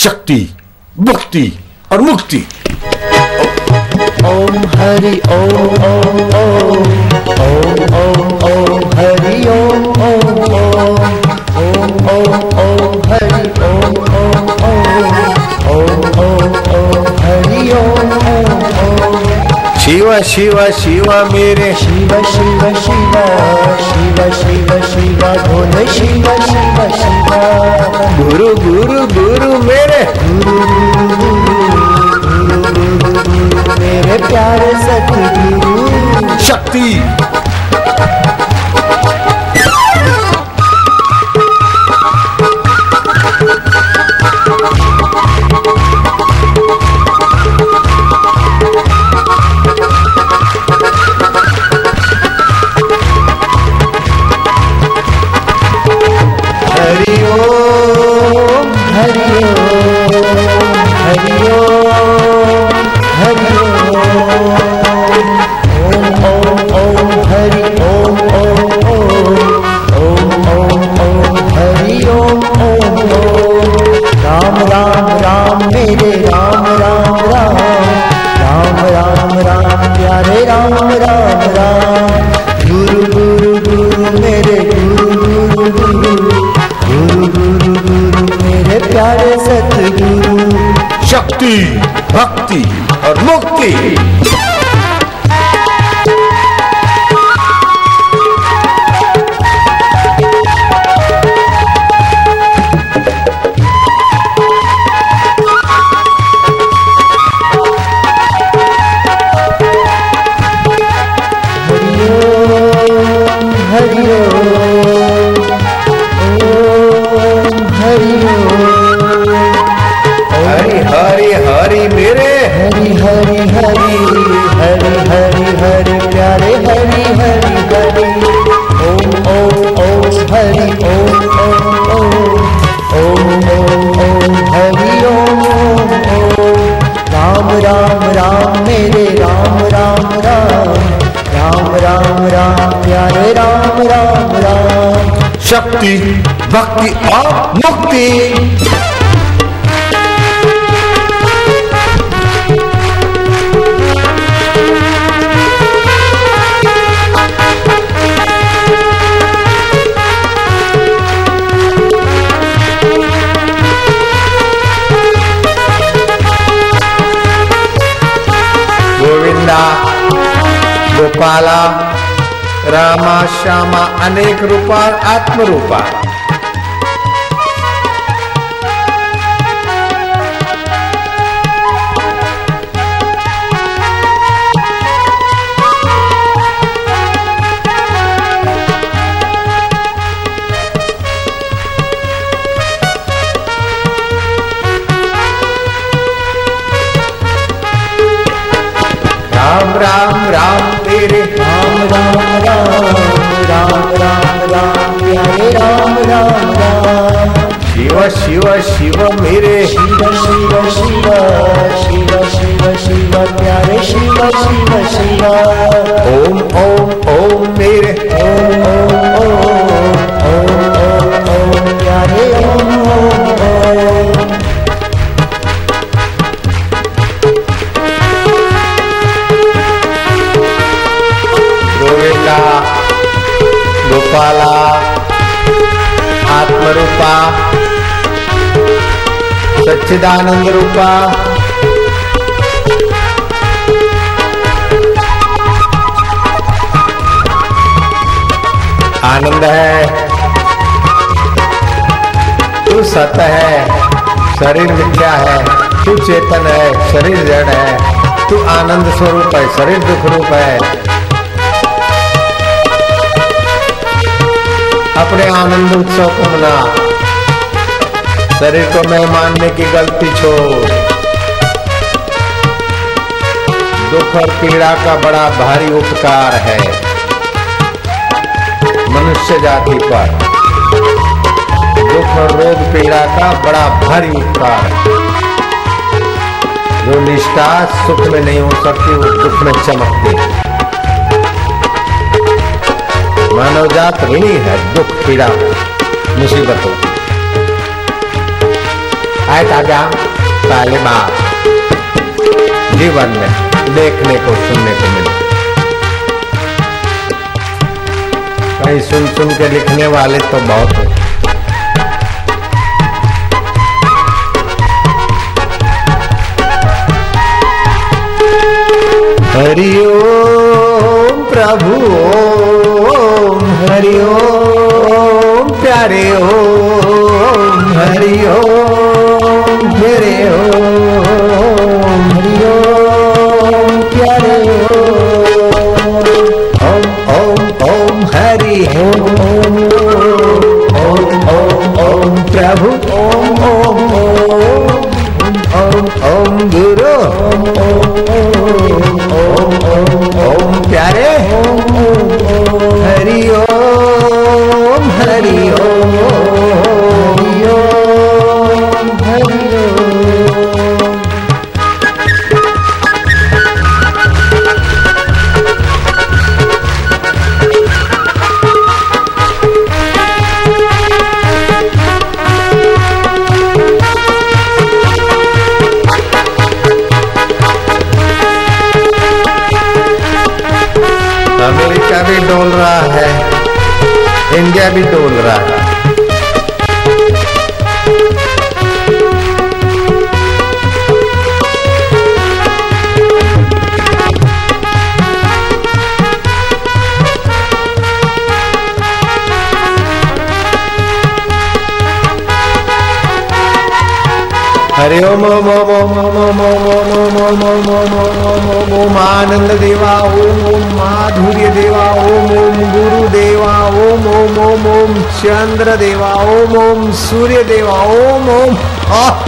शक्ति भक्ति और मुक्ति। ओम हरि ओम ओम ओम। ओम ओम ओम हरि ओम ओम ओम। ओम ओम ओम हरि ओम ओम ओम। ओम ओम ओम हरि ओम ओम ओम। शिव शिव शिव मेरे। शिव शिव शिव। शिव शिव शिव भोले शिव शिव शिव। गुरु गुरु गुरु मेरे। मेरे प्यारे सतगुरु। शक्ति। और मुक्ति। गोविंदा गोपाला रामा श्यामा अनेक रूपा आत्मरूपा। शिव शिव मेरे शिव शिव शिव शिव शिव शिव प्यारे शिव शिव शिव ओम ओम ओम मेरे सच्चिदानंद रूपा। आनंद है। तू सत है, शरीर मिथ्या है, तू चेतन है, शरीर जड़ है, तू आनंद स्वरूप है, शरीर दुख रूप है। अपने आनंद उत्सव को मना। शरीर को मैं मानने की गलती छोड़। दुख और पीड़ा का बड़ा भारी उपकार है। मनुष्य जाति पर दुख और रोग पीड़ा का बड़ा भारी उपकार जो निष्ठा सुख में नहीं हो सकती, वो दुख में चमकती मानव जात ऋणी है, दुख, पीड़ा, मुसीबतों की। ऐसा ज्ञान पहली बार जीवन में, देखने को, सुनने को मिले। कहीं सुन सुन के लिखने वाले तो बहुत है। हरि ओम प्रभु, ओम हरि ओम प्यारे ओम हरि ओम हरि ओम ओम डोल रहा है। इंडिया भी डोल रहा है। ओम आनंद देवा ओम ओम माधुर्य देवा ओम ओम गुरु देवा ओम ओम ओम ओम चंद्र देवा ओम ओम सूर्य देवा ओम ओम आह,